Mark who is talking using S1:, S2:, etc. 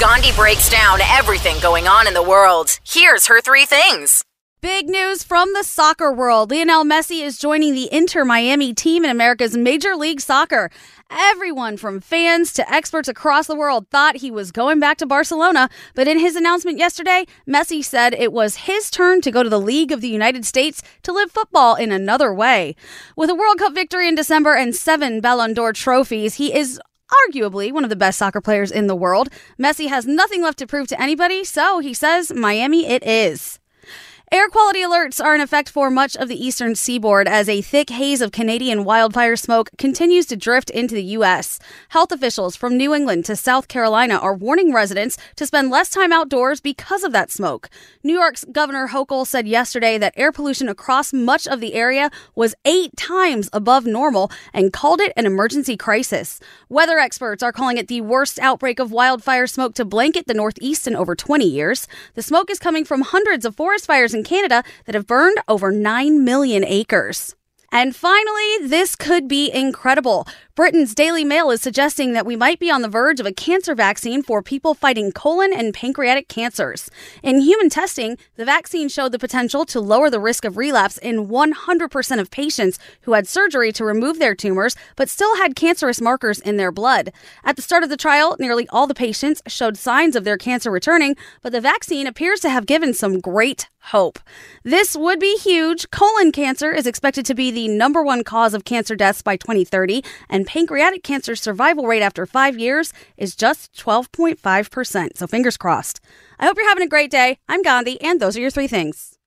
S1: Gandhi breaks down everything going on in the world. Here's her three things.
S2: Big news from the soccer world. Lionel Messi is joining the Inter Miami team in America's Major League Soccer. Everyone from fans to experts across the world thought he was going back to Barcelona, but in his announcement yesterday, Messi said it was his turn to go to the League of the United States to live football in another way. With a World Cup victory in December and seven Ballon d'Or trophies, he is arguably one of the best soccer players in the world. Messi has nothing left to prove to anybody, so he says Miami it is. Air quality alerts are in effect for much of the eastern seaboard as a thick haze of Canadian wildfire smoke continues to drift into the U.S. Health officials from New England to South Carolina are warning residents to spend less time outdoors because of that smoke. New York's Governor Hochul said yesterday that air pollution across much of the area was eight times above normal and called it an emergency crisis. Weather experts are calling it the worst outbreak of wildfire smoke to blanket the Northeast in over 20 years. The smoke is coming from hundreds of forest fires in Canada that have burned over 9 million acres. And finally, this could be incredible. Britain's Daily Mail is suggesting that we might be on the verge of a cancer vaccine for people fighting colon and pancreatic cancers. In human testing, the vaccine showed the potential to lower the risk of relapse in 100% of patients who had surgery to remove their tumors but still had cancerous markers in their blood. At the start of the trial, nearly all the patients showed signs of their cancer returning, but the vaccine appears to have given some great hope. This would be huge. Colon cancer is expected to be the number one cause of cancer deaths by 2030, and pancreatic cancer survival rate after five years is just 12.5%. So fingers crossed. I hope you're having a great day. I'm Gandhi, and those are your three things.